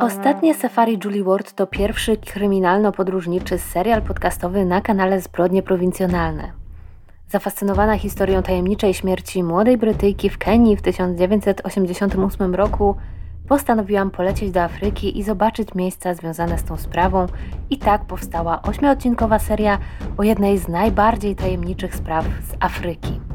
Ostatnie Safari Julie Ward to pierwszy kryminalno-podróżniczy serial podcastowy na kanale Zbrodnie Prowincjonalne. Zafascynowana historią tajemniczej śmierci młodej Brytyjki w Kenii w 1988 roku, postanowiłam polecieć do Afryki i zobaczyć miejsca związane z tą sprawą, i tak powstała ośmiodcinkowa seria o jednej z najbardziej tajemniczych spraw z Afryki.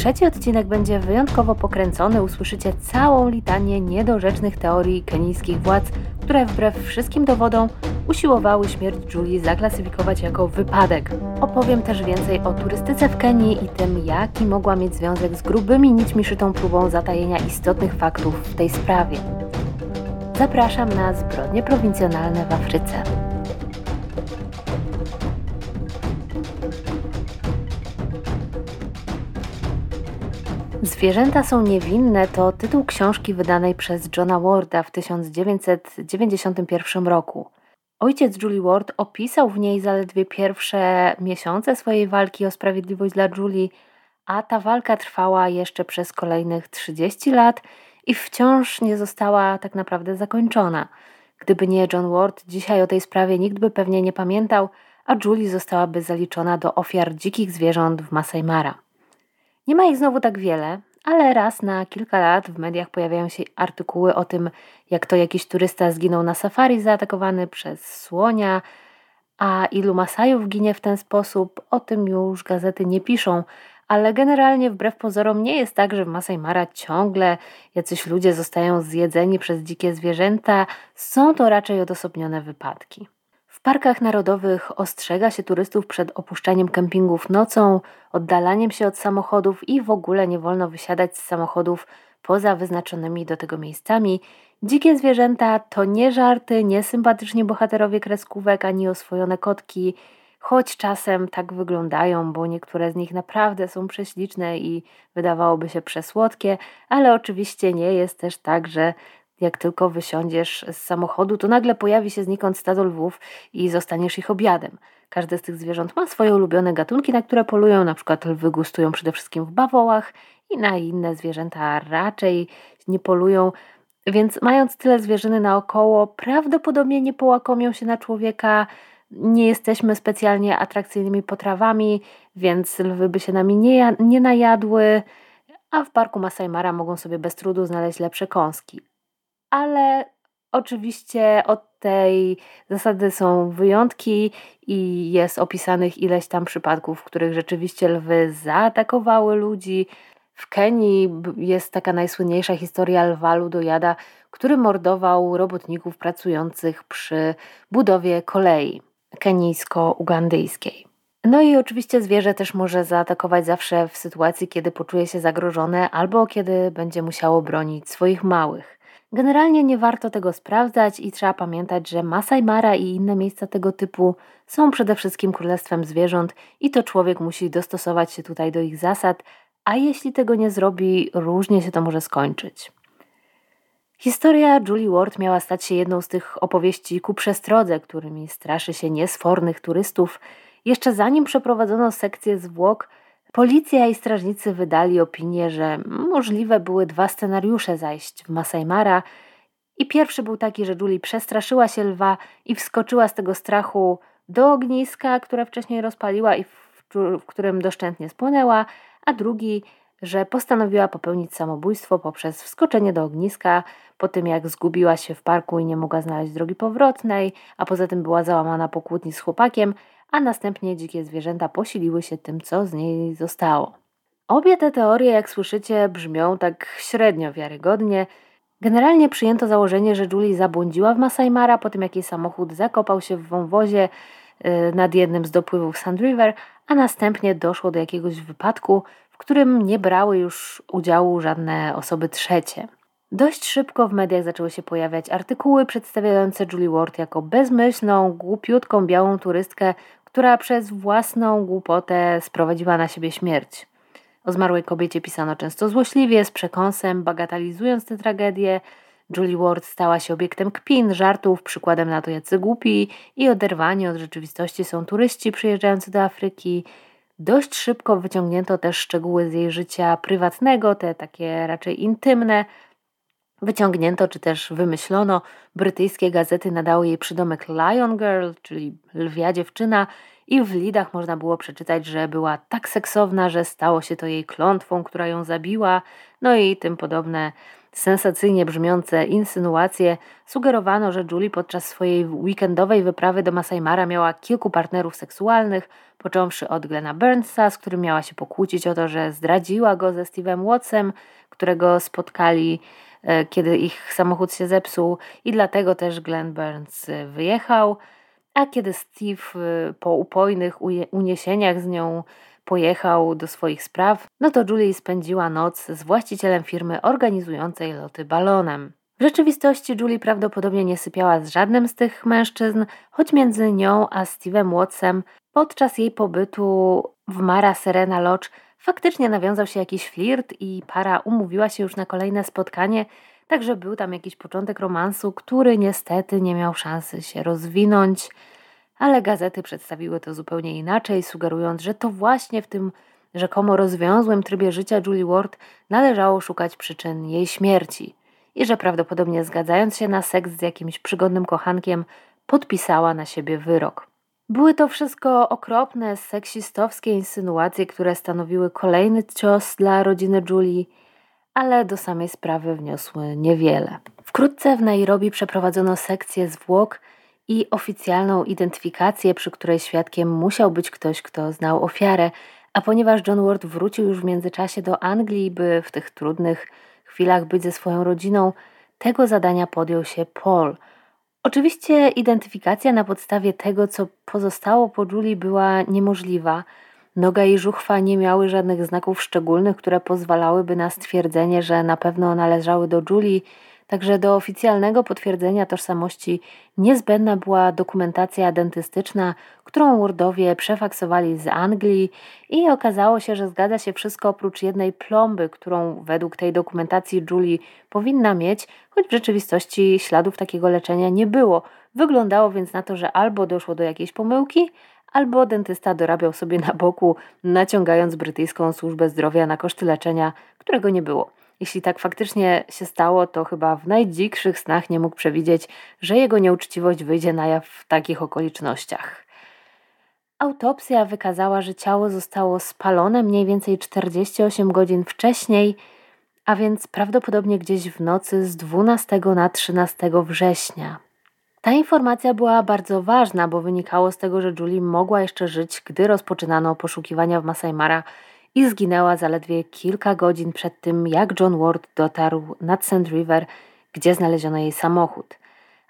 Trzeci odcinek będzie wyjątkowo pokręcony. Usłyszycie całą litanię niedorzecznych teorii kenijskich władz, które wbrew wszystkim dowodom usiłowały śmierć Julii zaklasyfikować jako wypadek. Opowiem też więcej o turystyce w Kenii i tym, jaki mogła mieć związek z grubymi nićmi szytą próbą zatajenia istotnych faktów w tej sprawie. Zapraszam na zbrodnie prowincjonalne w Afryce. Zwierzęta są niewinne to tytuł książki wydanej przez Johna Warda w 1991 roku. Ojciec Julie Ward opisał w niej zaledwie pierwsze miesiące swojej walki o sprawiedliwość dla Julie, a ta walka trwała jeszcze przez kolejnych 30 lat i wciąż nie została tak naprawdę zakończona. Gdyby nie John Ward, dzisiaj o tej sprawie nikt by pewnie nie pamiętał, a Julie zostałaby zaliczona do ofiar dzikich zwierząt w Masai Mara. Nie ma ich znowu tak wiele, ale raz na kilka lat w mediach pojawiają się artykuły o tym, jak to jakiś turysta zginął na safari zaatakowany przez słonia, a ilu Masajów ginie w ten sposób, o tym już gazety nie piszą, ale generalnie wbrew pozorom nie jest tak, że w Masai Mara ciągle jacyś ludzie zostają zjedzeni przez dzikie zwierzęta, są to raczej odosobnione wypadki. W parkach narodowych ostrzega się turystów przed opuszczaniem kempingów nocą, oddalaniem się od samochodów i w ogóle nie wolno wysiadać z samochodów poza wyznaczonymi do tego miejscami. Dzikie zwierzęta to nie żarty, nie sympatyczni bohaterowie kreskówek ani oswojone kotki, choć czasem tak wyglądają, bo niektóre z nich naprawdę są prześliczne i wydawałoby się przesłodkie, ale oczywiście nie jest też tak, że jak tylko wysiądziesz z samochodu, to nagle pojawi się znikąd stado lwów i zostaniesz ich obiadem. Każde z tych zwierząt ma swoje ulubione gatunki, na które polują. Na przykład lwy gustują przede wszystkim w bawołach i na inne zwierzęta raczej nie polują. Więc mając tyle zwierzyny naokoło, prawdopodobnie nie połakomią się na człowieka. Nie jesteśmy specjalnie atrakcyjnymi potrawami, więc lwy by się nami nie, nie najadły, a w parku Masai Mara mogą sobie bez trudu znaleźć lepsze kąski ale oczywiście od tej zasady są wyjątki i jest opisanych ileś tam przypadków, w których rzeczywiście lwy zaatakowały ludzi. W Kenii jest taka najsłynniejsza historia lwa ludojada, który mordował robotników pracujących przy budowie kolei kenijsko-ugandyjskiej. No i oczywiście zwierzę też może zaatakować zawsze w sytuacji, kiedy poczuje się zagrożone albo kiedy będzie musiało bronić swoich małych. Generalnie nie warto tego sprawdzać i trzeba pamiętać, że Masai Mara i inne miejsca tego typu są przede wszystkim królestwem zwierząt i to człowiek musi dostosować się tutaj do ich zasad, a jeśli tego nie zrobi, różnie się to może skończyć. Historia Julie Ward miała stać się jedną z tych opowieści ku przestrodze, którymi straszy się niesfornych turystów. Jeszcze zanim przeprowadzono sekcję zwłok, Policja i strażnicy wydali opinię, że możliwe były dwa scenariusze zajść w Masai Mara. I pierwszy był taki, że Julie przestraszyła się lwa i wskoczyła z tego strachu do ogniska, które wcześniej rozpaliła i w, w którym doszczętnie spłonęła, a drugi, że postanowiła popełnić samobójstwo poprzez wskoczenie do ogniska po tym, jak zgubiła się w parku i nie mogła znaleźć drogi powrotnej, a poza tym była załamana po kłótni z chłopakiem, a następnie dzikie zwierzęta posiliły się tym, co z niej zostało. Obie te teorie, jak słyszycie, brzmią tak średnio wiarygodnie. Generalnie przyjęto założenie, że Julie zabłądziła w Masai Mara po tym, jak jej samochód zakopał się w wąwozie y, nad jednym z dopływów Sand River, a następnie doszło do jakiegoś wypadku, w którym nie brały już udziału żadne osoby trzecie. Dość szybko w mediach zaczęły się pojawiać artykuły przedstawiające Julie Ward jako bezmyślną, głupiutką białą turystkę, która przez własną głupotę sprowadziła na siebie śmierć. O zmarłej kobiecie pisano często złośliwie, z przekąsem, bagatelizując tę tragedię. Julie Ward stała się obiektem kpin, żartów, przykładem na to, jacy głupi i oderwani od rzeczywistości są turyści przyjeżdżający do Afryki. Dość szybko wyciągnięto też szczegóły z jej życia prywatnego, te takie raczej intymne. Wyciągnięto czy też wymyślono, brytyjskie gazety nadały jej przydomek Lion Girl, czyli lwia dziewczyna, i w lidach można było przeczytać, że była tak seksowna, że stało się to jej klątwą, która ją zabiła, no i tym podobne sensacyjnie brzmiące insynuacje. Sugerowano, że Julie podczas swojej weekendowej wyprawy do Masai Mara miała kilku partnerów seksualnych, począwszy od Glena Burnsa, z którym miała się pokłócić o to, że zdradziła go ze Steve'em Wattsem, którego spotkali kiedy ich samochód się zepsuł i dlatego też Glenn Burns e, wyjechał. A kiedy Steve y, po upojnych uniesieniach z nią pojechał do swoich spraw, no to Julie spędziła noc z właścicielem firmy organizującej loty balonem. W rzeczywistości Julie prawdopodobnie nie sypiała z żadnym z tych mężczyzn, choć między nią a Steve'em Wattsem podczas jej pobytu w Mara Serena Lodge faktycznie nawiązał się jakiś flirt i para umówiła się już na kolejne spotkanie, Także był tam jakiś początek romansu, który niestety nie miał szansy się rozwinąć, ale gazety przedstawiły to zupełnie inaczej, sugerując, że to właśnie w tym rzekomo rozwiązłym trybie życia Julie Ward należało szukać przyczyn jej śmierci i że prawdopodobnie zgadzając się na seks z jakimś przygodnym kochankiem, podpisała na siebie wyrok. Były to wszystko okropne, seksistowskie insynuacje, które stanowiły kolejny cios dla rodziny Julie ale do samej sprawy wniosły niewiele. Wkrótce w Nairobi przeprowadzono sekcję zwłok i oficjalną identyfikację, przy której świadkiem musiał być ktoś, kto znał ofiarę, a ponieważ John Ward wrócił już w międzyczasie do Anglii, by w tych trudnych chwilach być ze swoją rodziną, tego zadania podjął się Paul. Oczywiście identyfikacja na podstawie tego, co pozostało po Julie, była niemożliwa – Noga i żuchwa nie miały żadnych znaków szczególnych, które pozwalałyby na stwierdzenie, że na pewno należały do Julie, także do oficjalnego potwierdzenia tożsamości niezbędna była dokumentacja dentystyczna, którą Wordowie przefaksowali z Anglii i okazało się, że zgadza się wszystko oprócz jednej plomby, którą według tej dokumentacji Julie powinna mieć, choć w rzeczywistości śladów takiego leczenia nie było. Wyglądało więc na to, że albo doszło do jakiejś pomyłki, albo dentysta dorabiał sobie na boku, naciągając brytyjską służbę zdrowia na koszty leczenia, którego nie było. Jeśli tak faktycznie się stało, to chyba w najdzikszych snach nie mógł przewidzieć, że jego nieuczciwość wyjdzie na jaw w takich okolicznościach. Autopsja wykazała, że ciało zostało spalone mniej więcej 48 godzin wcześniej, a więc prawdopodobnie gdzieś w nocy z 12 na 13 września. Ta informacja była bardzo ważna, bo wynikało z tego, że Julie mogła jeszcze żyć, gdy rozpoczynano poszukiwania w Masai Mara i zginęła zaledwie kilka godzin przed tym, jak John Ward dotarł nad Sand River, gdzie znaleziono jej samochód.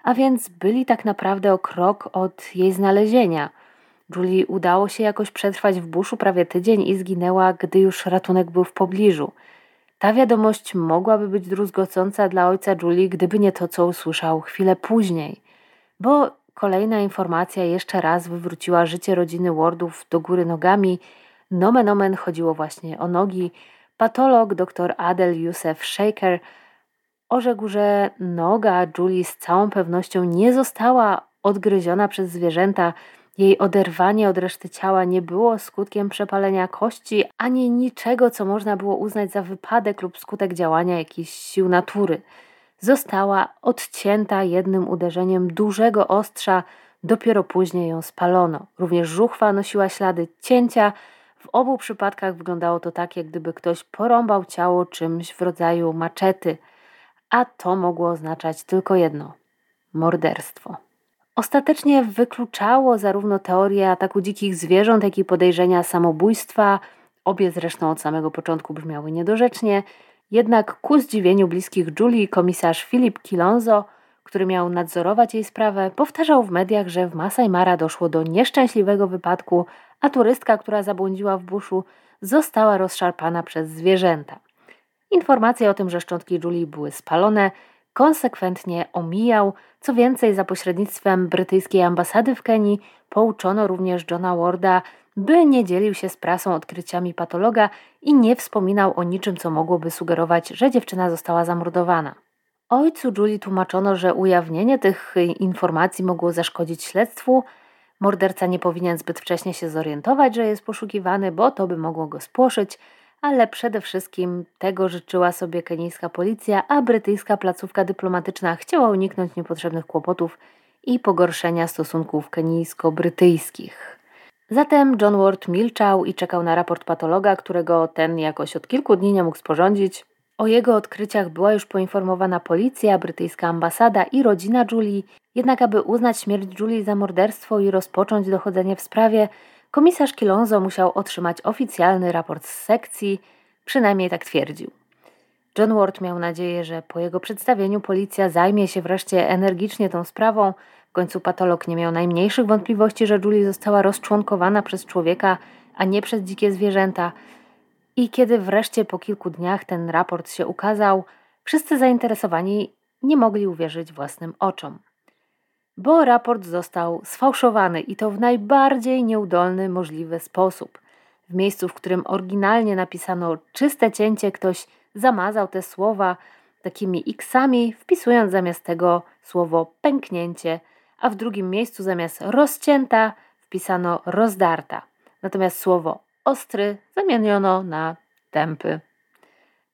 A więc byli tak naprawdę o krok od jej znalezienia. Julie udało się jakoś przetrwać w buszu prawie tydzień i zginęła, gdy już ratunek był w pobliżu. Ta wiadomość mogłaby być druzgocąca dla ojca Julie, gdyby nie to, co usłyszał chwilę później bo kolejna informacja jeszcze raz wywróciła życie rodziny Wardów do góry nogami. Nomen omen chodziło właśnie o nogi. Patolog dr Adel Youssef Shaker orzekł, że noga Julie z całą pewnością nie została odgryziona przez zwierzęta. Jej oderwanie od reszty ciała nie było skutkiem przepalenia kości ani niczego, co można było uznać za wypadek lub skutek działania jakichś sił natury została odcięta jednym uderzeniem dużego ostrza, dopiero później ją spalono. Również żuchwa nosiła ślady cięcia. W obu przypadkach wyglądało to tak, jak gdyby ktoś porąbał ciało czymś w rodzaju maczety, a to mogło oznaczać tylko jedno morderstwo. Ostatecznie wykluczało zarówno teorię ataku dzikich zwierząt, jak i podejrzenia samobójstwa. Obie zresztą od samego początku brzmiały niedorzecznie. Jednak ku zdziwieniu bliskich Julii komisarz Filip Kilonzo, który miał nadzorować jej sprawę, powtarzał w mediach, że w Masai Mara doszło do nieszczęśliwego wypadku, a turystka, która zabłądziła w buszu, została rozszarpana przez zwierzęta. Informacje o tym, że szczątki Julii były spalone, konsekwentnie omijał. Co więcej, za pośrednictwem brytyjskiej ambasady w Kenii pouczono również Johna Warda, by nie dzielił się z prasą odkryciami patologa i nie wspominał o niczym, co mogłoby sugerować, że dziewczyna została zamordowana. Ojcu Julie tłumaczono, że ujawnienie tych informacji mogło zaszkodzić śledztwu. Morderca nie powinien zbyt wcześnie się zorientować, że jest poszukiwany, bo to by mogło go spłoszyć, ale przede wszystkim tego życzyła sobie kenijska policja, a brytyjska placówka dyplomatyczna chciała uniknąć niepotrzebnych kłopotów i pogorszenia stosunków kenijsko-brytyjskich. Zatem John Ward milczał i czekał na raport patologa, którego ten jakoś od kilku dni nie mógł sporządzić. O jego odkryciach była już poinformowana policja, brytyjska ambasada i rodzina Julie, jednak aby uznać śmierć Julie za morderstwo i rozpocząć dochodzenie w sprawie, komisarz Kilonzo musiał otrzymać oficjalny raport z sekcji, przynajmniej tak twierdził. John Ward miał nadzieję, że po jego przedstawieniu policja zajmie się wreszcie energicznie tą sprawą, w końcu patolog nie miał najmniejszych wątpliwości, że Julie została rozczłonkowana przez człowieka, a nie przez dzikie zwierzęta. I kiedy wreszcie po kilku dniach ten raport się ukazał, wszyscy zainteresowani nie mogli uwierzyć własnym oczom. Bo raport został sfałszowany i to w najbardziej nieudolny możliwy sposób. W miejscu, w którym oryginalnie napisano czyste cięcie, ktoś zamazał te słowa takimi xami, wpisując zamiast tego słowo pęknięcie a w drugim miejscu zamiast rozcięta wpisano rozdarta. Natomiast słowo ostry zamieniono na tępy.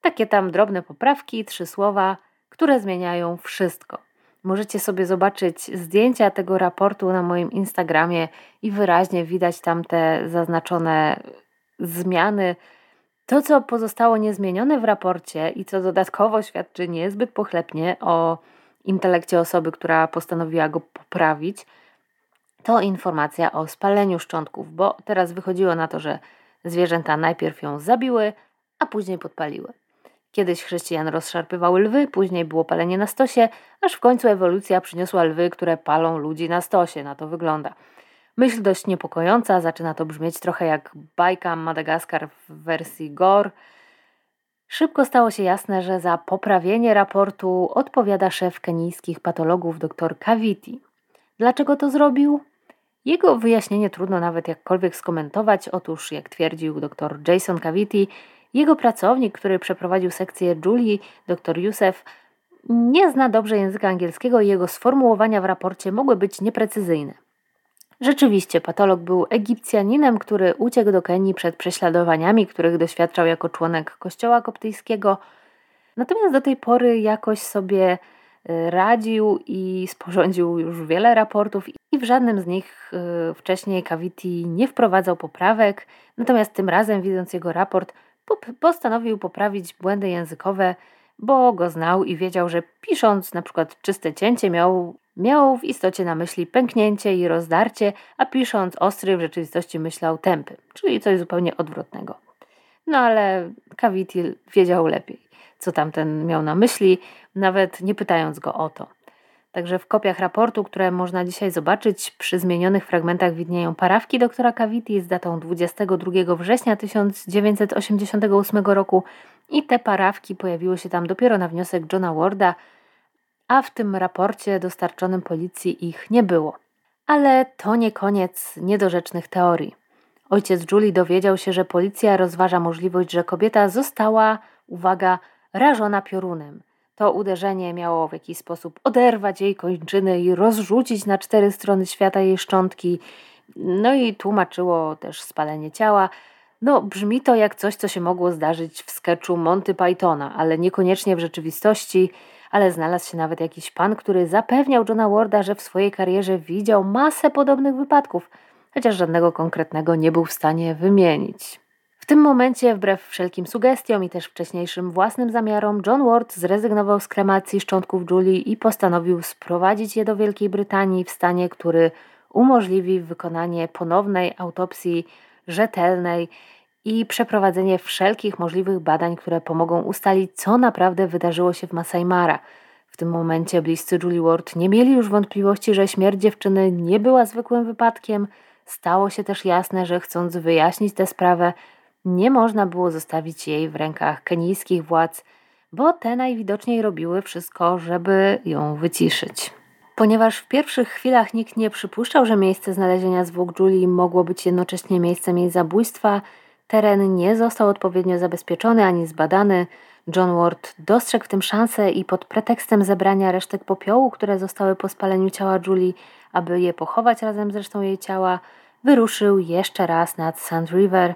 Takie tam drobne poprawki, trzy słowa, które zmieniają wszystko. Możecie sobie zobaczyć zdjęcia tego raportu na moim Instagramie i wyraźnie widać tam te zaznaczone zmiany. To, co pozostało niezmienione w raporcie i co dodatkowo świadczy niezbyt pochlebnie o intelekcie osoby, która postanowiła go poprawić, to informacja o spaleniu szczątków, bo teraz wychodziło na to, że zwierzęta najpierw ją zabiły, a później podpaliły. Kiedyś chrześcijan rozszarpywały lwy, później było palenie na stosie, aż w końcu ewolucja przyniosła lwy, które palą ludzi na stosie. Na to wygląda. Myśl dość niepokojąca, zaczyna to brzmieć trochę jak bajka Madagaskar w wersji gore, Szybko stało się jasne, że za poprawienie raportu odpowiada szef kenijskich patologów dr Kaviti. Dlaczego to zrobił? Jego wyjaśnienie trudno nawet jakkolwiek skomentować. Otóż, jak twierdził dr Jason Kaviti, jego pracownik, który przeprowadził sekcję Julie, dr Youssef, nie zna dobrze języka angielskiego i jego sformułowania w raporcie mogły być nieprecyzyjne. Rzeczywiście, patolog był Egipcjaninem, który uciekł do Kenii przed prześladowaniami, których doświadczał jako członek kościoła koptyjskiego. Natomiast do tej pory jakoś sobie radził i sporządził już wiele raportów i w żadnym z nich y, wcześniej Caviti nie wprowadzał poprawek. Natomiast tym razem, widząc jego raport, postanowił poprawić błędy językowe, bo go znał i wiedział, że pisząc na przykład czyste cięcie miał Miał w istocie na myśli pęknięcie i rozdarcie, a pisząc ostry w rzeczywistości myślał tępy, czyli coś zupełnie odwrotnego. No ale Cavity wiedział lepiej, co tamten miał na myśli, nawet nie pytając go o to. Także w kopiach raportu, które można dzisiaj zobaczyć, przy zmienionych fragmentach widnieją parawki doktora Cavity z datą 22 września 1988 roku i te parawki pojawiły się tam dopiero na wniosek Johna Warda, a w tym raporcie dostarczonym policji ich nie było. Ale to nie koniec niedorzecznych teorii. Ojciec Julie dowiedział się, że policja rozważa możliwość, że kobieta została, uwaga, rażona piorunem. To uderzenie miało w jakiś sposób oderwać jej kończyny i rozrzucić na cztery strony świata jej szczątki. No i tłumaczyło też spalenie ciała. No, brzmi to jak coś, co się mogło zdarzyć w sketchu Monty Pythona, ale niekoniecznie w rzeczywistości ale znalazł się nawet jakiś pan, który zapewniał Johna Warda, że w swojej karierze widział masę podobnych wypadków, chociaż żadnego konkretnego nie był w stanie wymienić. Tym momencie, wbrew wszelkim sugestiom i też wcześniejszym własnym zamiarom, John Ward zrezygnował z kremacji szczątków Julie i postanowił sprowadzić je do Wielkiej Brytanii w stanie, który umożliwi wykonanie ponownej autopsji rzetelnej i przeprowadzenie wszelkich możliwych badań, które pomogą ustalić, co naprawdę wydarzyło się w Masai Mara. W tym momencie bliscy Julie Ward nie mieli już wątpliwości, że śmierć dziewczyny nie była zwykłym wypadkiem. Stało się też jasne, że chcąc wyjaśnić tę sprawę, nie można było zostawić jej w rękach kenijskich władz, bo te najwidoczniej robiły wszystko, żeby ją wyciszyć. Ponieważ w pierwszych chwilach nikt nie przypuszczał, że miejsce znalezienia zwłok Julie mogło być jednocześnie miejscem jej zabójstwa, Teren nie został odpowiednio zabezpieczony ani zbadany. John Ward dostrzegł w tym szansę i pod pretekstem zebrania resztek popiołu, które zostały po spaleniu ciała Julie, aby je pochować razem z resztą jej ciała, wyruszył jeszcze raz nad Sand River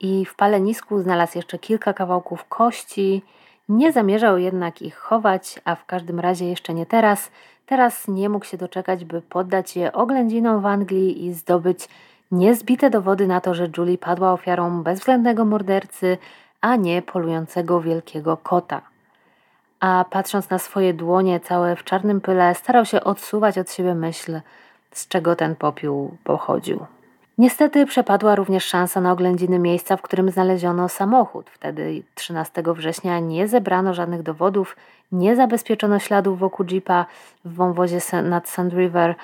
i w palenisku znalazł jeszcze kilka kawałków kości. Nie zamierzał jednak ich chować, a w każdym razie jeszcze nie teraz. Teraz nie mógł się doczekać, by poddać je oględzinom w Anglii i zdobyć niezbite dowody na to, że Julie padła ofiarą bezwzględnego mordercy, a nie polującego wielkiego kota. A patrząc na swoje dłonie całe w czarnym pyle, starał się odsuwać od siebie myśl, z czego ten popiół pochodził. Niestety przepadła również szansa na oględziny miejsca, w którym znaleziono samochód. Wtedy 13 września nie zebrano żadnych dowodów, nie zabezpieczono śladów wokół jeepa w wąwozie nad Sand River.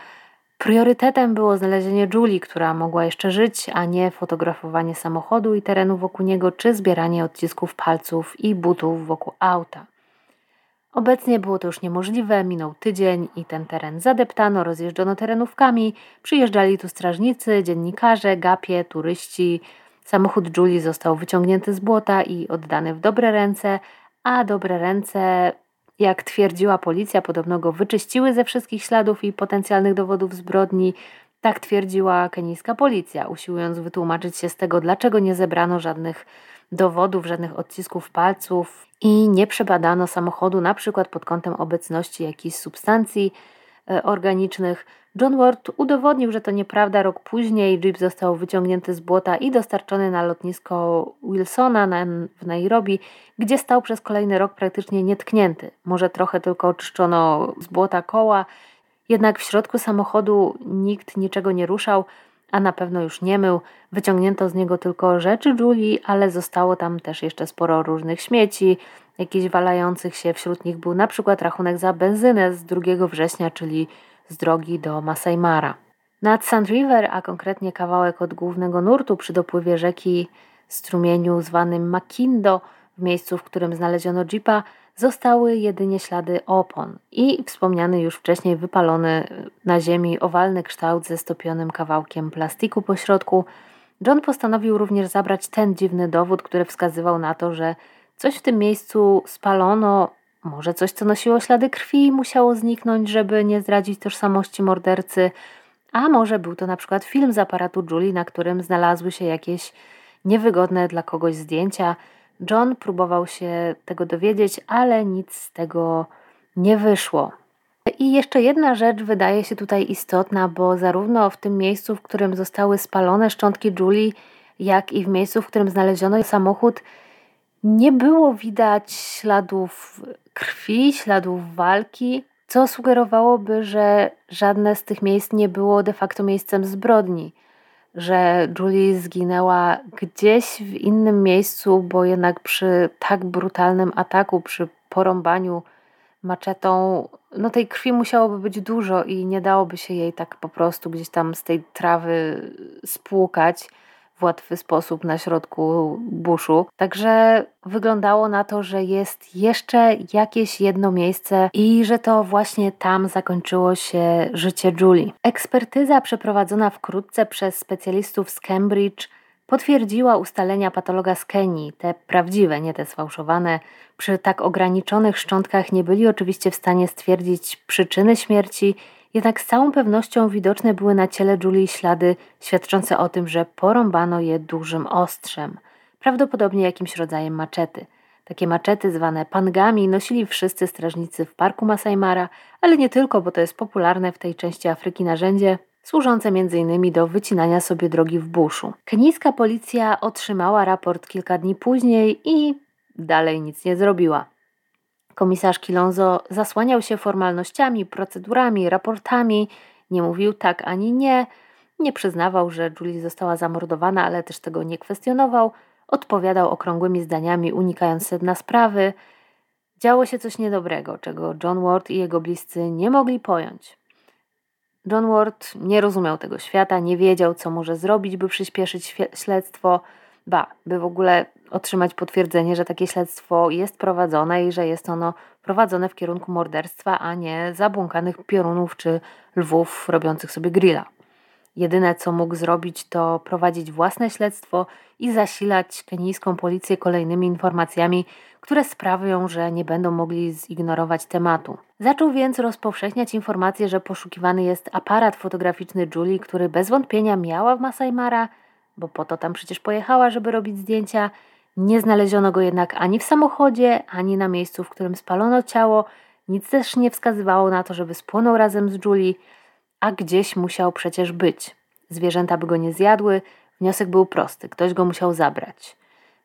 Priorytetem było znalezienie Julie, która mogła jeszcze żyć, a nie fotografowanie samochodu i terenu wokół niego, czy zbieranie odcisków palców i butów wokół auta. Obecnie było to już niemożliwe, minął tydzień i ten teren zadeptano, rozjeżdżono terenówkami, przyjeżdżali tu strażnicy, dziennikarze, gapie, turyści. Samochód Julie został wyciągnięty z błota i oddany w dobre ręce, a dobre ręce, jak twierdziła policja, podobno go wyczyściły ze wszystkich śladów i potencjalnych dowodów zbrodni. Tak twierdziła kenijska policja, usiłując wytłumaczyć się z tego, dlaczego nie zebrano żadnych dowodów, żadnych odcisków palców i nie przebadano samochodu na przykład pod kątem obecności jakichś substancji e, organicznych. John Ward udowodnił, że to nieprawda. Rok później Jeep został wyciągnięty z błota i dostarczony na lotnisko Wilsona na, w Nairobi, gdzie stał przez kolejny rok praktycznie nietknięty. Może trochę tylko oczyszczono z błota koła, jednak w środku samochodu nikt niczego nie ruszał a na pewno już nie mył. Wyciągnięto z niego tylko rzeczy Julii, ale zostało tam też jeszcze sporo różnych śmieci, jakichś walających się. Wśród nich był na przykład rachunek za benzynę z 2 września, czyli z drogi do Masai Mara. Nad Sand River, a konkretnie kawałek od głównego nurtu przy dopływie rzeki strumieniu zwanym Makindo, w miejscu, w którym znaleziono jeepa, zostały jedynie ślady opon i wspomniany już wcześniej wypalony na ziemi owalny kształt ze stopionym kawałkiem plastiku po środku. John postanowił również zabrać ten dziwny dowód, który wskazywał na to, że coś w tym miejscu spalono, może coś, co nosiło ślady krwi, musiało zniknąć, żeby nie zdradzić tożsamości mordercy, a może był to na przykład film z aparatu Julie, na którym znalazły się jakieś niewygodne dla kogoś zdjęcia, John próbował się tego dowiedzieć, ale nic z tego nie wyszło. I jeszcze jedna rzecz wydaje się tutaj istotna, bo zarówno w tym miejscu, w którym zostały spalone szczątki Julie, jak i w miejscu, w którym znaleziono samochód, nie było widać śladów krwi, śladów walki, co sugerowałoby, że żadne z tych miejsc nie było de facto miejscem zbrodni że Julie zginęła gdzieś w innym miejscu, bo jednak przy tak brutalnym ataku, przy porąbaniu maczetą, no tej krwi musiałoby być dużo i nie dałoby się jej tak po prostu gdzieś tam z tej trawy spłukać w łatwy sposób na środku buszu. Także wyglądało na to, że jest jeszcze jakieś jedno miejsce i że to właśnie tam zakończyło się życie Julie. Ekspertyza przeprowadzona wkrótce przez specjalistów z Cambridge potwierdziła ustalenia patologa z Kenii, te prawdziwe, nie te sfałszowane. Przy tak ograniczonych szczątkach nie byli oczywiście w stanie stwierdzić przyczyny śmierci jednak z całą pewnością widoczne były na ciele Julii ślady świadczące o tym, że porąbano je dużym ostrzem, prawdopodobnie jakimś rodzajem maczety. Takie maczety zwane pangami nosili wszyscy strażnicy w parku Masai Mara, ale nie tylko, bo to jest popularne w tej części Afryki narzędzie, służące m.in. do wycinania sobie drogi w buszu. Kenijska policja otrzymała raport kilka dni później i dalej nic nie zrobiła. Komisarz Kilonzo zasłaniał się formalnościami, procedurami, raportami, nie mówił tak ani nie, nie przyznawał, że Julie została zamordowana, ale też tego nie kwestionował, odpowiadał okrągłymi zdaniami, unikając sedna sprawy. Działo się coś niedobrego, czego John Ward i jego bliscy nie mogli pojąć. John Ward nie rozumiał tego świata, nie wiedział, co może zrobić, by przyspieszyć śledztwo, ba, by w ogóle otrzymać potwierdzenie, że takie śledztwo jest prowadzone i że jest ono prowadzone w kierunku morderstwa, a nie zabłąkanych piorunów czy lwów robiących sobie grilla. Jedyne co mógł zrobić to prowadzić własne śledztwo i zasilać kenijską policję kolejnymi informacjami, które sprawią, że nie będą mogli zignorować tematu. Zaczął więc rozpowszechniać informacje, że poszukiwany jest aparat fotograficzny Julie, który bez wątpienia miała w Masai Mara, bo po to tam przecież pojechała, żeby robić zdjęcia. Nie znaleziono go jednak ani w samochodzie, ani na miejscu, w którym spalono ciało. Nic też nie wskazywało na to, żeby spłonął razem z Julie, a gdzieś musiał przecież być. Zwierzęta by go nie zjadły. Wniosek był prosty: ktoś go musiał zabrać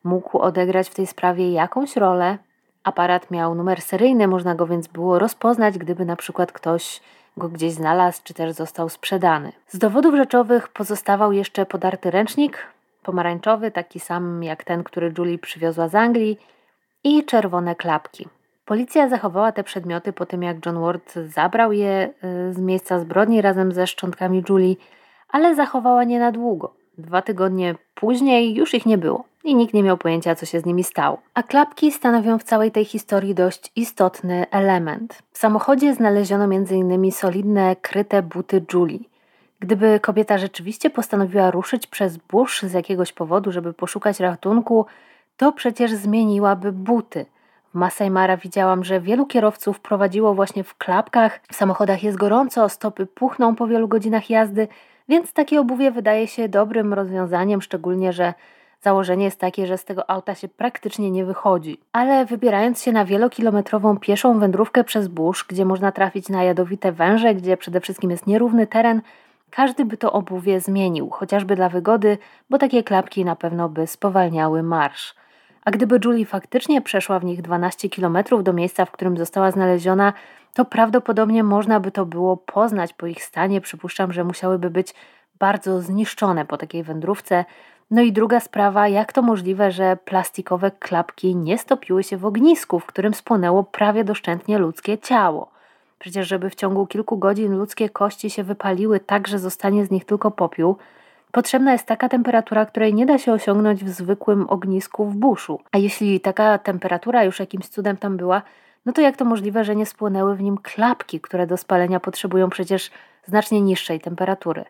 mógł odegrać w tej sprawie jakąś rolę. Aparat miał numer seryjny, można go więc było rozpoznać, gdyby na przykład ktoś go gdzieś znalazł, czy też został sprzedany. Z dowodów rzeczowych pozostawał jeszcze podarty ręcznik, pomarańczowy, taki sam jak ten, który Julie przywiozła z Anglii, i czerwone klapki. Policja zachowała te przedmioty po tym, jak John Ward zabrał je y, z miejsca zbrodni razem ze szczątkami Julie, ale zachowała nie na długo. Dwa tygodnie później już ich nie było i nikt nie miał pojęcia, co się z nimi stało. A klapki stanowią w całej tej historii dość istotny element. W samochodzie znaleziono m.in. solidne, kryte buty Julie. Gdyby kobieta rzeczywiście postanowiła ruszyć przez burz z jakiegoś powodu, żeby poszukać ratunku, to przecież zmieniłaby buty. W Masai Mara widziałam, że wielu kierowców prowadziło właśnie w klapkach. W samochodach jest gorąco, stopy puchną po wielu godzinach jazdy, więc takie obuwie wydaje się dobrym rozwiązaniem, szczególnie, że Założenie jest takie, że z tego auta się praktycznie nie wychodzi. Ale wybierając się na wielokilometrową pieszą wędrówkę przez burz, gdzie można trafić na jadowite węże, gdzie przede wszystkim jest nierówny teren, każdy by to obuwie zmienił, chociażby dla wygody, bo takie klapki na pewno by spowalniały marsz. A gdyby Julie faktycznie przeszła w nich 12 km do miejsca, w którym została znaleziona, to prawdopodobnie można by to było poznać po ich stanie. Przypuszczam, że musiałyby być bardzo zniszczone po takiej wędrówce, no i druga sprawa, jak to możliwe, że plastikowe klapki nie stopiły się w ognisku, w którym spłonęło prawie doszczętnie ludzkie ciało. Przecież, żeby w ciągu kilku godzin ludzkie kości się wypaliły tak, że zostanie z nich tylko popiół, potrzebna jest taka temperatura, której nie da się osiągnąć w zwykłym ognisku w buszu. A jeśli taka temperatura już jakimś cudem tam była, no to jak to możliwe, że nie spłonęły w nim klapki, które do spalenia potrzebują przecież znacznie niższej temperatury?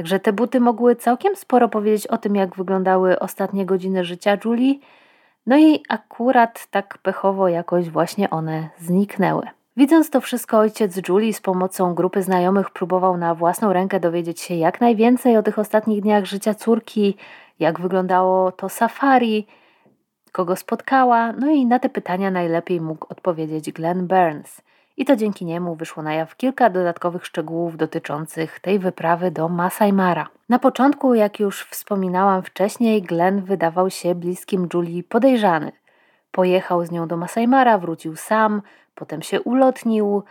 Także te buty mogły całkiem sporo powiedzieć o tym, jak wyglądały ostatnie godziny życia Julie. No i akurat tak pechowo jakoś właśnie one zniknęły. Widząc to wszystko, ojciec Julie z pomocą grupy znajomych próbował na własną rękę dowiedzieć się jak najwięcej o tych ostatnich dniach życia córki, jak wyglądało to safari, kogo spotkała, no i na te pytania najlepiej mógł odpowiedzieć Glenn Burns i to dzięki niemu wyszło na jaw kilka dodatkowych szczegółów dotyczących tej wyprawy do Masai Mara. Na początku, jak już wspominałam wcześniej, Glenn wydawał się bliskim Julii podejrzany. Pojechał z nią do Masai Mara, wrócił sam, potem się ulotnił.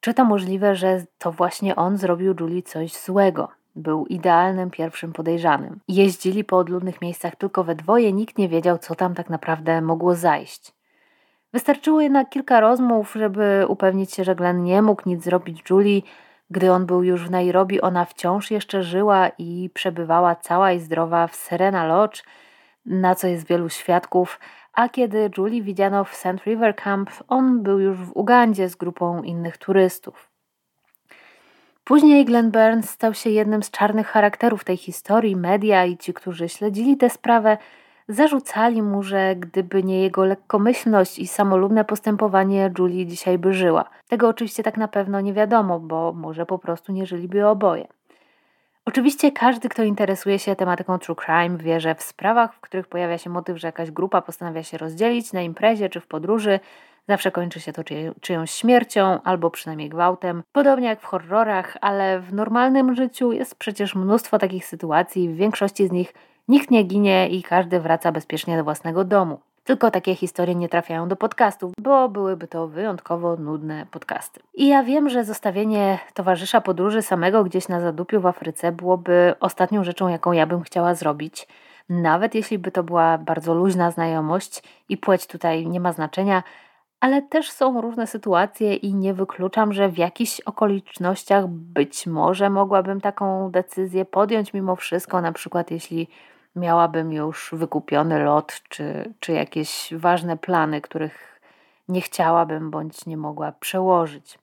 Czy to możliwe, że to właśnie on zrobił Julii coś złego? Był idealnym pierwszym podejrzanym. Jeździli po odludnych miejscach tylko we dwoje, nikt nie wiedział, co tam tak naprawdę mogło zajść. Wystarczyło jednak kilka rozmów, żeby upewnić się, że Glenn nie mógł nic zrobić Julie. Gdy on był już w Nairobi, ona wciąż jeszcze żyła i przebywała cała i zdrowa w Serena Lodge, na co jest wielu świadków, a kiedy Julie widziano w St. River Camp, on był już w Ugandzie z grupą innych turystów. Później Glenn Burns stał się jednym z czarnych charakterów tej historii. Media i ci, którzy śledzili tę sprawę, Zarzucali mu, że gdyby nie jego lekkomyślność i samolubne postępowanie, Julie dzisiaj by żyła. Tego oczywiście tak na pewno nie wiadomo, bo może po prostu nie żyliby oboje. Oczywiście każdy, kto interesuje się tematyką true crime, wie, że w sprawach, w których pojawia się motyw, że jakaś grupa postanawia się rozdzielić na imprezie czy w podróży, zawsze kończy się to czyjąś śmiercią albo przynajmniej gwałtem. Podobnie jak w horrorach, ale w normalnym życiu jest przecież mnóstwo takich sytuacji, w większości z nich Nikt nie ginie i każdy wraca bezpiecznie do własnego domu. Tylko takie historie nie trafiają do podcastów, bo byłyby to wyjątkowo nudne podcasty. I ja wiem, że zostawienie towarzysza podróży samego gdzieś na zadupiu w Afryce byłoby ostatnią rzeczą, jaką ja bym chciała zrobić. Nawet jeśli by to była bardzo luźna znajomość i płeć tutaj nie ma znaczenia, ale też są różne sytuacje i nie wykluczam, że w jakichś okolicznościach być może mogłabym taką decyzję podjąć mimo wszystko, na przykład jeśli miałabym już wykupiony lot, czy, czy jakieś ważne plany, których nie chciałabym bądź nie mogła przełożyć.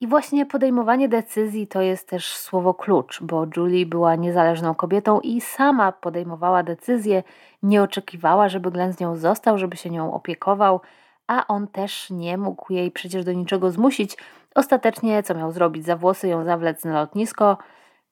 I właśnie podejmowanie decyzji to jest też słowo klucz, bo Julie była niezależną kobietą i sama podejmowała decyzje, nie oczekiwała, żeby Glenn z nią został, żeby się nią opiekował, a on też nie mógł jej przecież do niczego zmusić. Ostatecznie co miał zrobić? Za włosy ją zawlec na lotnisko.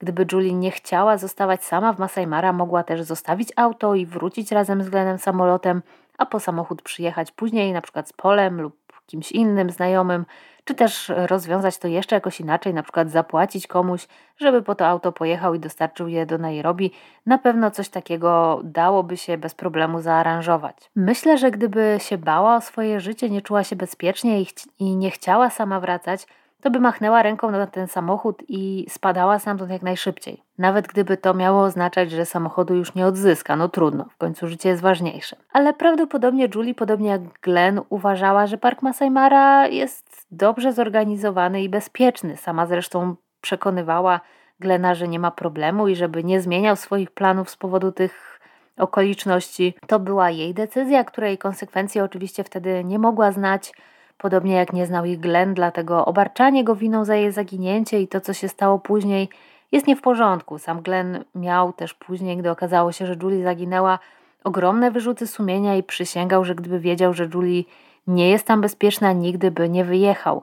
Gdyby Julie nie chciała zostawać sama w Masai Mara, mogła też zostawić auto i wrócić razem z Glennem samolotem, a po samochód przyjechać później, na przykład z Polem lub kimś innym znajomym, czy też rozwiązać to jeszcze jakoś inaczej, na przykład zapłacić komuś, żeby po to auto pojechał i dostarczył je do Nairobi. Na pewno coś takiego dałoby się bez problemu zaaranżować. Myślę, że gdyby się bała o swoje życie, nie czuła się bezpiecznie i, i nie chciała sama wracać, to by machnęła ręką na ten samochód i spadała stamtąd jak najszybciej. Nawet gdyby to miało oznaczać, że samochodu już nie odzyska, no trudno, w końcu życie jest ważniejsze. Ale prawdopodobnie Julie, podobnie jak Glenn, uważała, że park Masai Mara jest dobrze zorganizowany i bezpieczny. Sama zresztą przekonywała Glena, że nie ma problemu i żeby nie zmieniał swoich planów z powodu tych okoliczności. To była jej decyzja, której konsekwencje oczywiście wtedy nie mogła znać podobnie jak nie znał ich Glenn, dlatego obarczanie go winą za jej zaginięcie i to, co się stało później, jest nie w porządku. Sam Glenn miał też później, gdy okazało się, że Julie zaginęła, ogromne wyrzuty sumienia i przysięgał, że gdyby wiedział, że Julie nie jest tam bezpieczna, nigdy by nie wyjechał.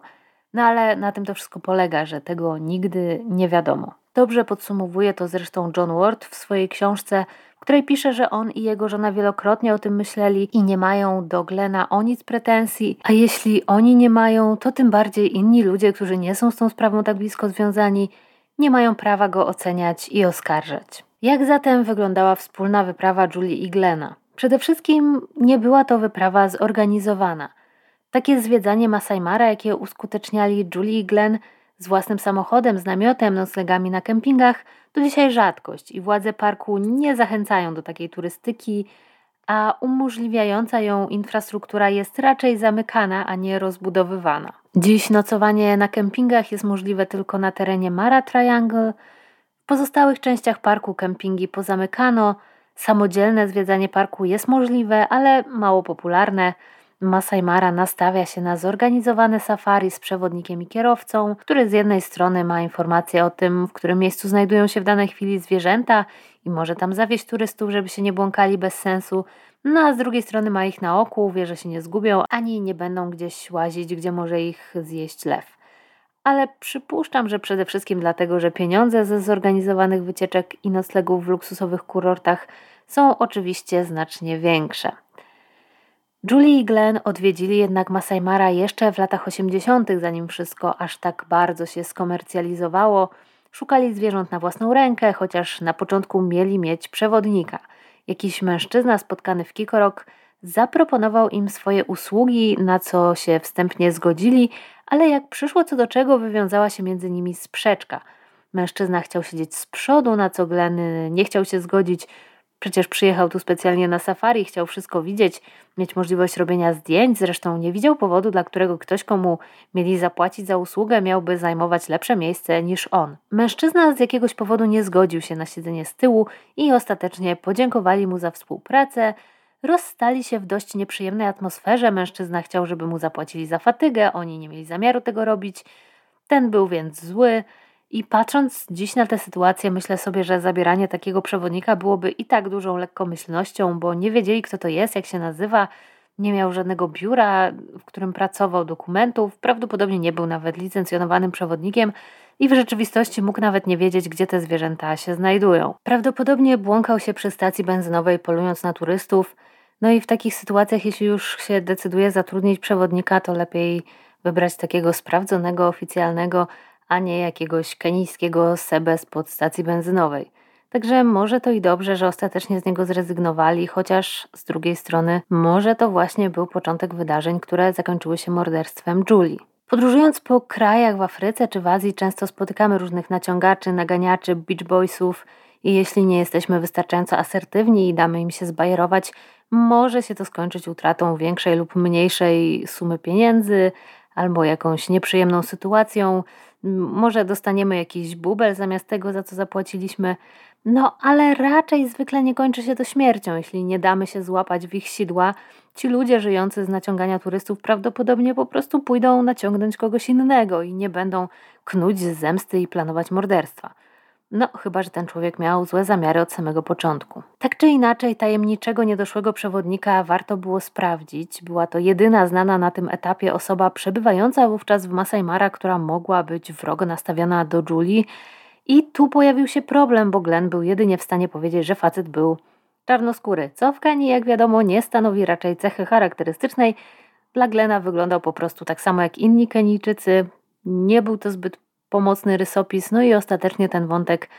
No ale na tym to wszystko polega, że tego nigdy nie wiadomo. Dobrze podsumowuje to zresztą John Ward w swojej książce której pisze, że on i jego żona wielokrotnie o tym myśleli i nie mają do Glena o nic pretensji, a jeśli oni nie mają, to tym bardziej inni ludzie, którzy nie są z tą sprawą tak blisko związani, nie mają prawa go oceniać i oskarżać. Jak zatem wyglądała wspólna wyprawa Julie i Glena? Przede wszystkim nie była to wyprawa zorganizowana. Takie zwiedzanie Masai Mara, jakie uskuteczniali Julie i Glen z własnym samochodem, z namiotem, noclegami na kempingach – to dzisiaj rzadkość i władze parku nie zachęcają do takiej turystyki, a umożliwiająca ją infrastruktura jest raczej zamykana, a nie rozbudowywana. Dziś nocowanie na kempingach jest możliwe tylko na terenie Mara Triangle. W pozostałych częściach parku kempingi pozamykano. Samodzielne zwiedzanie parku jest możliwe, ale mało popularne. Masai Mara nastawia się na zorganizowane safari z przewodnikiem i kierowcą, który z jednej strony ma informacje o tym, w którym miejscu znajdują się w danej chwili zwierzęta i może tam zawieźć turystów, żeby się nie błąkali bez sensu, no a z drugiej strony ma ich na oku, wie, że się nie zgubią, ani nie będą gdzieś łazić, gdzie może ich zjeść lew. Ale przypuszczam, że przede wszystkim dlatego, że pieniądze ze zorganizowanych wycieczek i noclegów w luksusowych kurortach są oczywiście znacznie większe. Julie i Glenn odwiedzili jednak Masai Mara jeszcze w latach 80., zanim wszystko aż tak bardzo się skomercjalizowało. Szukali zwierząt na własną rękę, chociaż na początku mieli mieć przewodnika. Jakiś mężczyzna spotkany w Kikorok zaproponował im swoje usługi, na co się wstępnie zgodzili, ale jak przyszło co do czego, wywiązała się między nimi sprzeczka. Mężczyzna chciał siedzieć z przodu, na co Glenn nie chciał się zgodzić, Przecież przyjechał tu specjalnie na safari, chciał wszystko widzieć, mieć możliwość robienia zdjęć. Zresztą nie widział powodu, dla którego ktoś, komu mieli zapłacić za usługę, miałby zajmować lepsze miejsce niż on. Mężczyzna z jakiegoś powodu nie zgodził się na siedzenie z tyłu i ostatecznie podziękowali mu za współpracę. Rozstali się w dość nieprzyjemnej atmosferze. Mężczyzna chciał, żeby mu zapłacili za fatygę, oni nie mieli zamiaru tego robić. Ten był więc zły. I patrząc dziś na tę sytuację, myślę sobie, że zabieranie takiego przewodnika byłoby i tak dużą lekkomyślnością, bo nie wiedzieli, kto to jest, jak się nazywa, nie miał żadnego biura, w którym pracował, dokumentów, prawdopodobnie nie był nawet licencjonowanym przewodnikiem i w rzeczywistości mógł nawet nie wiedzieć, gdzie te zwierzęta się znajdują. Prawdopodobnie błąkał się przy stacji benzynowej, polując na turystów. No i w takich sytuacjach, jeśli już się decyduje zatrudnić przewodnika, to lepiej wybrać takiego sprawdzonego, oficjalnego, a nie jakiegoś kenijskiego Sebe z podstacji benzynowej. Także może to i dobrze, że ostatecznie z niego zrezygnowali, chociaż z drugiej strony może to właśnie był początek wydarzeń, które zakończyły się morderstwem Julie. Podróżując po krajach w Afryce czy w Azji często spotykamy różnych naciągaczy, naganiaczy, beach boysów i jeśli nie jesteśmy wystarczająco asertywni i damy im się zbajerować, może się to skończyć utratą większej lub mniejszej sumy pieniędzy albo jakąś nieprzyjemną sytuacją, może dostaniemy jakiś bubel zamiast tego, za co zapłaciliśmy. No, ale raczej zwykle nie kończy się to śmiercią, jeśli nie damy się złapać w ich sidła. Ci ludzie żyjący z naciągania turystów prawdopodobnie po prostu pójdą naciągnąć kogoś innego i nie będą knuć z zemsty i planować morderstwa. No, chyba że ten człowiek miał złe zamiary od samego początku. Tak czy inaczej, tajemniczego niedoszłego przewodnika warto było sprawdzić. Była to jedyna znana na tym etapie osoba przebywająca wówczas w Masai Mara, która mogła być wrogo nastawiona do Julii. I tu pojawił się problem, bo Glenn był jedynie w stanie powiedzieć, że facet był czarnoskóry, co w Kenii, jak wiadomo, nie stanowi raczej cechy charakterystycznej. Dla Glena wyglądał po prostu tak samo jak inni Kenijczycy. Nie był to zbyt pomocny rysopis, no i ostatecznie ten wątek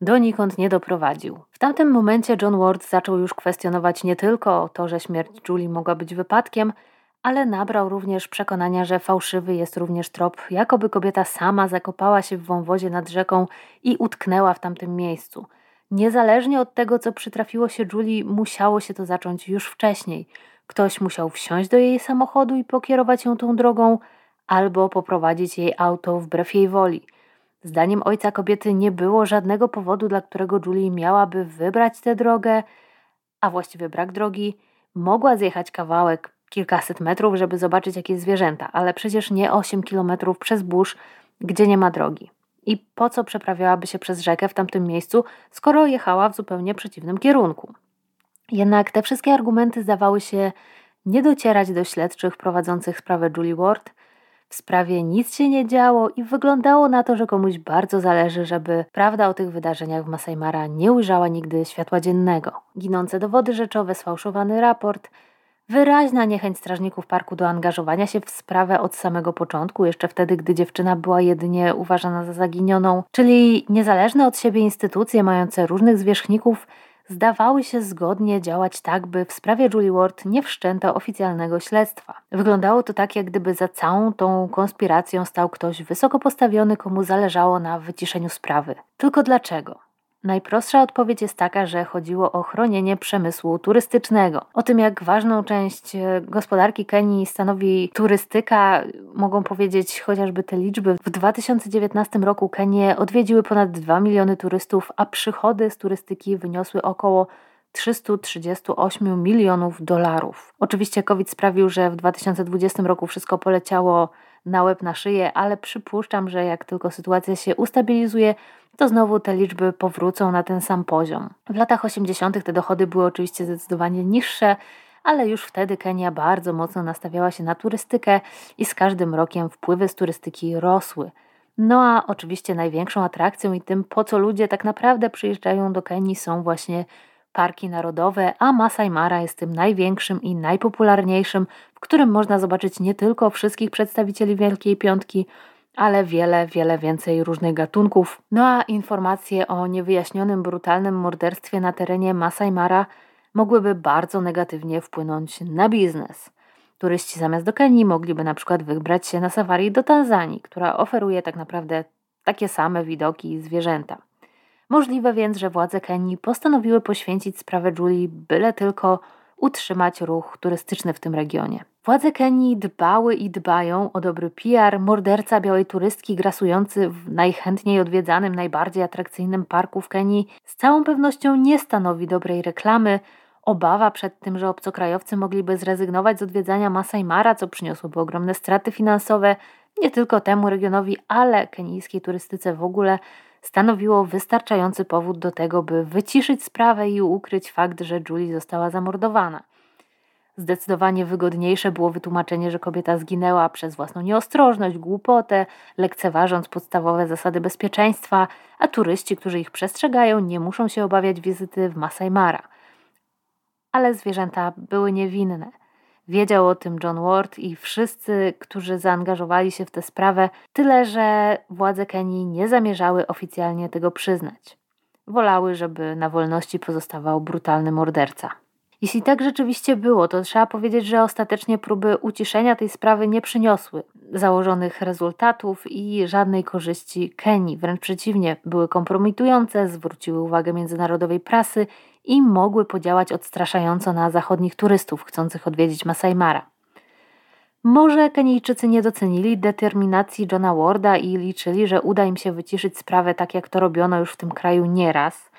donikąd nie doprowadził. W tamtym momencie John Ward zaczął już kwestionować nie tylko to, że śmierć Julie mogła być wypadkiem, ale nabrał również przekonania, że fałszywy jest również trop, jakoby kobieta sama zakopała się w wąwozie nad rzeką i utknęła w tamtym miejscu. Niezależnie od tego, co przytrafiło się Julie, musiało się to zacząć już wcześniej. Ktoś musiał wsiąść do jej samochodu i pokierować ją tą drogą, albo poprowadzić jej auto wbrew jej woli. Zdaniem ojca kobiety nie było żadnego powodu, dla którego Julie miałaby wybrać tę drogę, a właściwie brak drogi. Mogła zjechać kawałek, kilkaset metrów, żeby zobaczyć jakieś zwierzęta, ale przecież nie 8 kilometrów przez burz, gdzie nie ma drogi. I po co przeprawiałaby się przez rzekę w tamtym miejscu, skoro jechała w zupełnie przeciwnym kierunku? Jednak te wszystkie argumenty zdawały się nie docierać do śledczych prowadzących sprawę Julie Ward – w sprawie nic się nie działo i wyglądało na to, że komuś bardzo zależy, żeby prawda o tych wydarzeniach w Masai Mara nie ujrzała nigdy światła dziennego. Ginące dowody rzeczowe, sfałszowany raport, wyraźna niechęć strażników parku do angażowania się w sprawę od samego początku, jeszcze wtedy, gdy dziewczyna była jedynie uważana za zaginioną, czyli niezależne od siebie instytucje mające różnych zwierzchników zdawały się zgodnie działać tak, by w sprawie Julie Ward nie wszczęto oficjalnego śledztwa. Wyglądało to tak, jak gdyby za całą tą konspiracją stał ktoś wysoko postawiony, komu zależało na wyciszeniu sprawy. Tylko dlaczego? Najprostsza odpowiedź jest taka, że chodziło o chronienie przemysłu turystycznego. O tym, jak ważną część e, gospodarki Kenii stanowi turystyka, mogą powiedzieć chociażby te liczby. W 2019 roku Kenię odwiedziły ponad 2 miliony turystów, a przychody z turystyki wyniosły około 338 milionów dolarów. Oczywiście COVID sprawił, że w 2020 roku wszystko poleciało na łeb na szyję, ale przypuszczam, że jak tylko sytuacja się ustabilizuje, to znowu te liczby powrócą na ten sam poziom. W latach 80. te dochody były oczywiście zdecydowanie niższe, ale już wtedy Kenia bardzo mocno nastawiała się na turystykę i z każdym rokiem wpływy z turystyki rosły. No a oczywiście największą atrakcją i tym, po co ludzie tak naprawdę przyjeżdżają do Kenii, są właśnie parki narodowe, a Masai Mara jest tym największym i najpopularniejszym, w którym można zobaczyć nie tylko wszystkich przedstawicieli Wielkiej Piątki, ale wiele, wiele więcej różnych gatunków. No a informacje o niewyjaśnionym, brutalnym morderstwie na terenie Masai Mara mogłyby bardzo negatywnie wpłynąć na biznes. Turyści zamiast do Kenii mogliby na przykład wybrać się na safari do Tanzanii, która oferuje tak naprawdę takie same widoki i zwierzęta. Możliwe więc, że władze Kenii postanowiły poświęcić sprawę Julii, byle tylko utrzymać ruch turystyczny w tym regionie. Władze Kenii dbały i dbają o dobry PR. Morderca białej turystki grasujący w najchętniej odwiedzanym, najbardziej atrakcyjnym parku w Kenii z całą pewnością nie stanowi dobrej reklamy. Obawa przed tym, że obcokrajowcy mogliby zrezygnować z odwiedzania Masai Mara, co przyniosłoby ogromne straty finansowe nie tylko temu regionowi, ale kenijskiej turystyce w ogóle, stanowiło wystarczający powód do tego, by wyciszyć sprawę i ukryć fakt, że Julie została zamordowana. Zdecydowanie wygodniejsze było wytłumaczenie, że kobieta zginęła przez własną nieostrożność, głupotę, lekceważąc podstawowe zasady bezpieczeństwa, a turyści, którzy ich przestrzegają, nie muszą się obawiać wizyty w Masai Mara. Ale zwierzęta były niewinne. Wiedział o tym John Ward i wszyscy, którzy zaangażowali się w tę sprawę, tyle że władze Kenii nie zamierzały oficjalnie tego przyznać. Wolały, żeby na wolności pozostawał brutalny morderca. Jeśli tak rzeczywiście było, to trzeba powiedzieć, że ostatecznie próby uciszenia tej sprawy nie przyniosły założonych rezultatów i żadnej korzyści Kenii. Wręcz przeciwnie, były kompromitujące, zwróciły uwagę międzynarodowej prasy i mogły podziałać odstraszająco na zachodnich turystów chcących odwiedzić Masai Mara. Może Kenijczycy nie docenili determinacji Johna Warda i liczyli, że uda im się wyciszyć sprawę tak, jak to robiono już w tym kraju nieraz –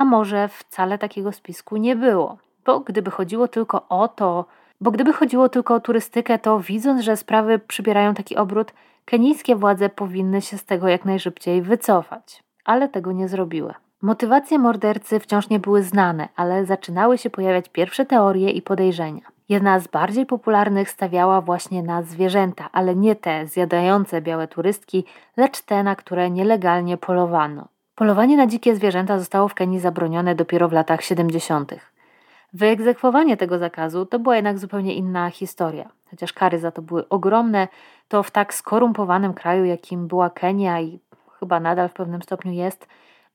A może wcale takiego spisku nie było? Bo gdyby chodziło tylko o to, bo gdyby chodziło tylko o turystykę, to widząc, że sprawy przybierają taki obrót, kenijskie władze powinny się z tego jak najszybciej wycofać. Ale tego nie zrobiły. Motywacje mordercy wciąż nie były znane, ale zaczynały się pojawiać pierwsze teorie i podejrzenia. Jedna z bardziej popularnych stawiała właśnie na zwierzęta, ale nie te zjadające białe turystki, lecz te, na które nielegalnie polowano. Polowanie na dzikie zwierzęta zostało w Kenii zabronione dopiero w latach 70. Wyegzekwowanie tego zakazu to była jednak zupełnie inna historia. Chociaż kary za to były ogromne, to w tak skorumpowanym kraju, jakim była Kenia i chyba nadal w pewnym stopniu jest,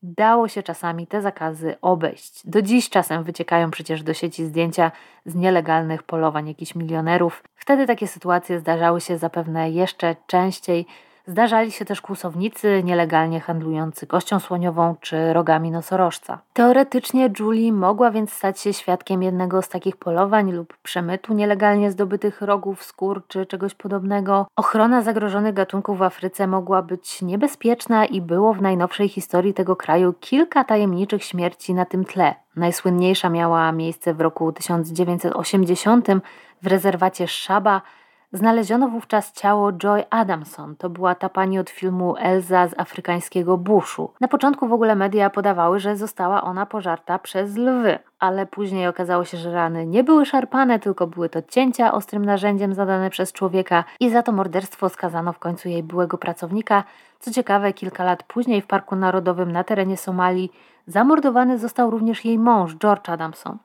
dało się czasami te zakazy obejść. Do dziś czasem wyciekają przecież do sieci zdjęcia z nielegalnych polowań jakichś milionerów. Wtedy takie sytuacje zdarzały się zapewne jeszcze częściej, Zdarzali się też kłusownicy nielegalnie handlujący kością słoniową czy rogami nosorożca. Teoretycznie Julie mogła więc stać się świadkiem jednego z takich polowań lub przemytu nielegalnie zdobytych rogów, skór czy czegoś podobnego. Ochrona zagrożonych gatunków w Afryce mogła być niebezpieczna i było w najnowszej historii tego kraju kilka tajemniczych śmierci na tym tle. Najsłynniejsza miała miejsce w roku 1980 w rezerwacie Szaba, Znaleziono wówczas ciało Joy Adamson. To była ta pani od filmu Elza z afrykańskiego buszu. Na początku w ogóle media podawały, że została ona pożarta przez lwy, ale później okazało się, że rany nie były szarpane, tylko były to cięcia ostrym narzędziem zadane przez człowieka i za to morderstwo skazano w końcu jej byłego pracownika. Co ciekawe, kilka lat później w Parku Narodowym na terenie Somalii zamordowany został również jej mąż George Adamson.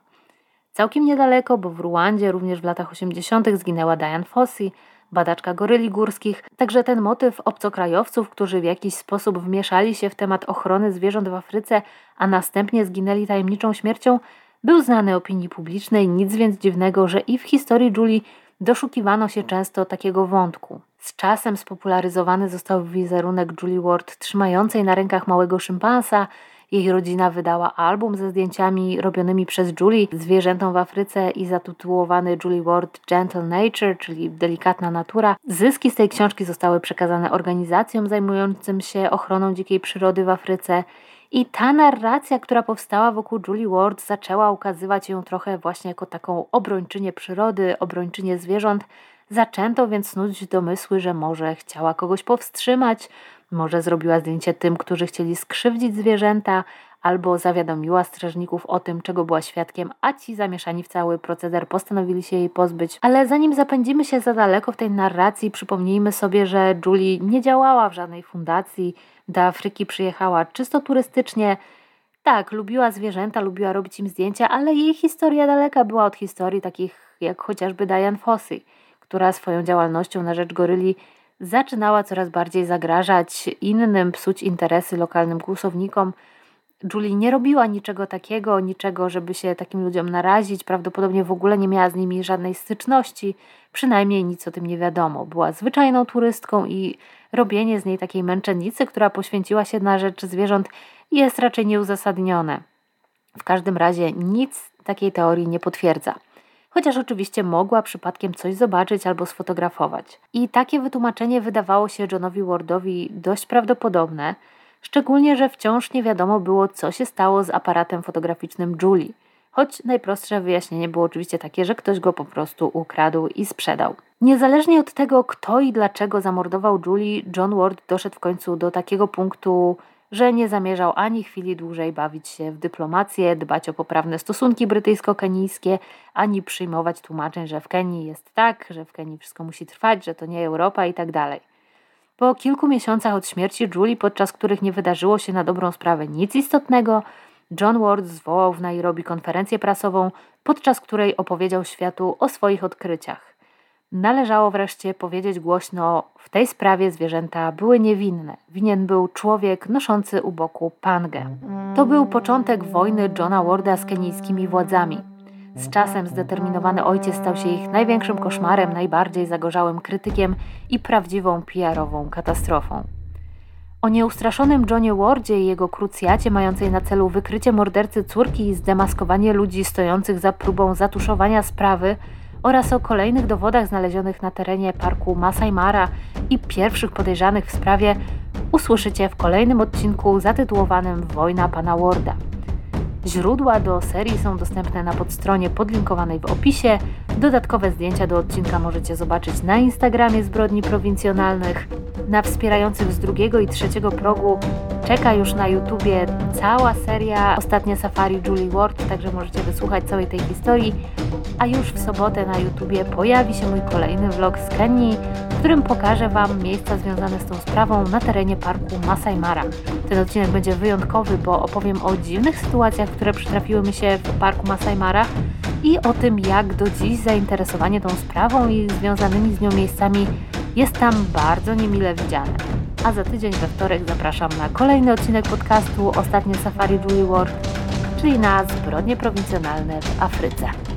Całkiem niedaleko, bo w Ruandzie również w latach 80. zginęła Diane Fossey, badaczka goryli górskich. Także ten motyw obcokrajowców, którzy w jakiś sposób wmieszali się w temat ochrony zwierząt w Afryce, a następnie zginęli tajemniczą śmiercią, był znany opinii publicznej. Nic więc dziwnego, że i w historii Julie doszukiwano się często takiego wątku. Z czasem spopularyzowany został wizerunek Julie Ward trzymającej na rękach małego szympansa, jej rodzina wydała album ze zdjęciami robionymi przez Julie, zwierzętą w Afryce i zatytułowany Julie Ward Gentle Nature, czyli delikatna natura. Zyski z tej książki zostały przekazane organizacjom zajmującym się ochroną dzikiej przyrody w Afryce. I ta narracja, która powstała wokół Julie Ward, zaczęła ukazywać ją trochę właśnie jako taką obrończynię przyrody, obrończynię zwierząt. Zaczęto więc snuć domysły, że może chciała kogoś powstrzymać, może zrobiła zdjęcie tym, którzy chcieli skrzywdzić zwierzęta, albo zawiadomiła strażników o tym, czego była świadkiem, a ci zamieszani w cały proceder postanowili się jej pozbyć. Ale zanim zapędzimy się za daleko w tej narracji, przypomnijmy sobie, że Julie nie działała w żadnej fundacji, do Afryki przyjechała czysto turystycznie. Tak, lubiła zwierzęta, lubiła robić im zdjęcia, ale jej historia daleka była od historii takich jak chociażby Diane Fossey, która swoją działalnością na rzecz goryli zaczynała coraz bardziej zagrażać innym, psuć interesy lokalnym kłusownikom. Julie nie robiła niczego takiego, niczego, żeby się takim ludziom narazić. Prawdopodobnie w ogóle nie miała z nimi żadnej styczności, przynajmniej nic o tym nie wiadomo. Była zwyczajną turystką i robienie z niej takiej męczennicy, która poświęciła się na rzecz zwierząt, jest raczej nieuzasadnione. W każdym razie nic takiej teorii nie potwierdza chociaż oczywiście mogła przypadkiem coś zobaczyć albo sfotografować. I takie wytłumaczenie wydawało się Johnowi Wardowi dość prawdopodobne, szczególnie, że wciąż nie wiadomo było, co się stało z aparatem fotograficznym Julie. Choć najprostsze wyjaśnienie było oczywiście takie, że ktoś go po prostu ukradł i sprzedał. Niezależnie od tego, kto i dlaczego zamordował Julie, John Ward doszedł w końcu do takiego punktu że nie zamierzał ani chwili dłużej bawić się w dyplomację, dbać o poprawne stosunki brytyjsko-kenijskie, ani przyjmować tłumaczeń, że w Kenii jest tak, że w Kenii wszystko musi trwać, że to nie Europa i tak dalej. Po kilku miesiącach od śmierci Julie, podczas których nie wydarzyło się na dobrą sprawę nic istotnego, John Ward zwołał w Nairobi konferencję prasową, podczas której opowiedział światu o swoich odkryciach. Należało wreszcie powiedzieć głośno, w tej sprawie zwierzęta były niewinne. Winien był człowiek noszący u boku pangę. To był początek wojny Johna Warda z kenijskimi władzami. Z czasem zdeterminowany ojciec stał się ich największym koszmarem, najbardziej zagorzałym krytykiem i prawdziwą PR-ową katastrofą. O nieustraszonym Johnie Wardzie i jego krucjacie mającej na celu wykrycie mordercy córki i zdemaskowanie ludzi stojących za próbą zatuszowania sprawy – oraz o kolejnych dowodach znalezionych na terenie parku Masai Mara i pierwszych podejrzanych w sprawie usłyszycie w kolejnym odcinku zatytułowanym Wojna Pana Warda. Źródła do serii są dostępne na podstronie podlinkowanej w opisie. Dodatkowe zdjęcia do odcinka możecie zobaczyć na Instagramie Zbrodni Prowincjonalnych. Na wspierających z drugiego i trzeciego progu czeka już na YouTubie cała seria Ostatnie Safari Julie Ward, także możecie wysłuchać całej tej historii. A już w sobotę na YouTubie pojawi się mój kolejny vlog z Kenii, którym pokażę Wam miejsca związane z tą sprawą na terenie parku Masai Mara. Ten odcinek będzie wyjątkowy, bo opowiem o dziwnych sytuacjach, które przytrafiły mi się w parku Masai Mara i o tym, jak do dziś zainteresowanie tą sprawą i związanymi z nią miejscami jest tam bardzo niemile widziane. A za tydzień we wtorek zapraszam na kolejny odcinek podcastu Ostatnie Safari Julie Ward, czyli na zbrodnie prowincjonalne w Afryce.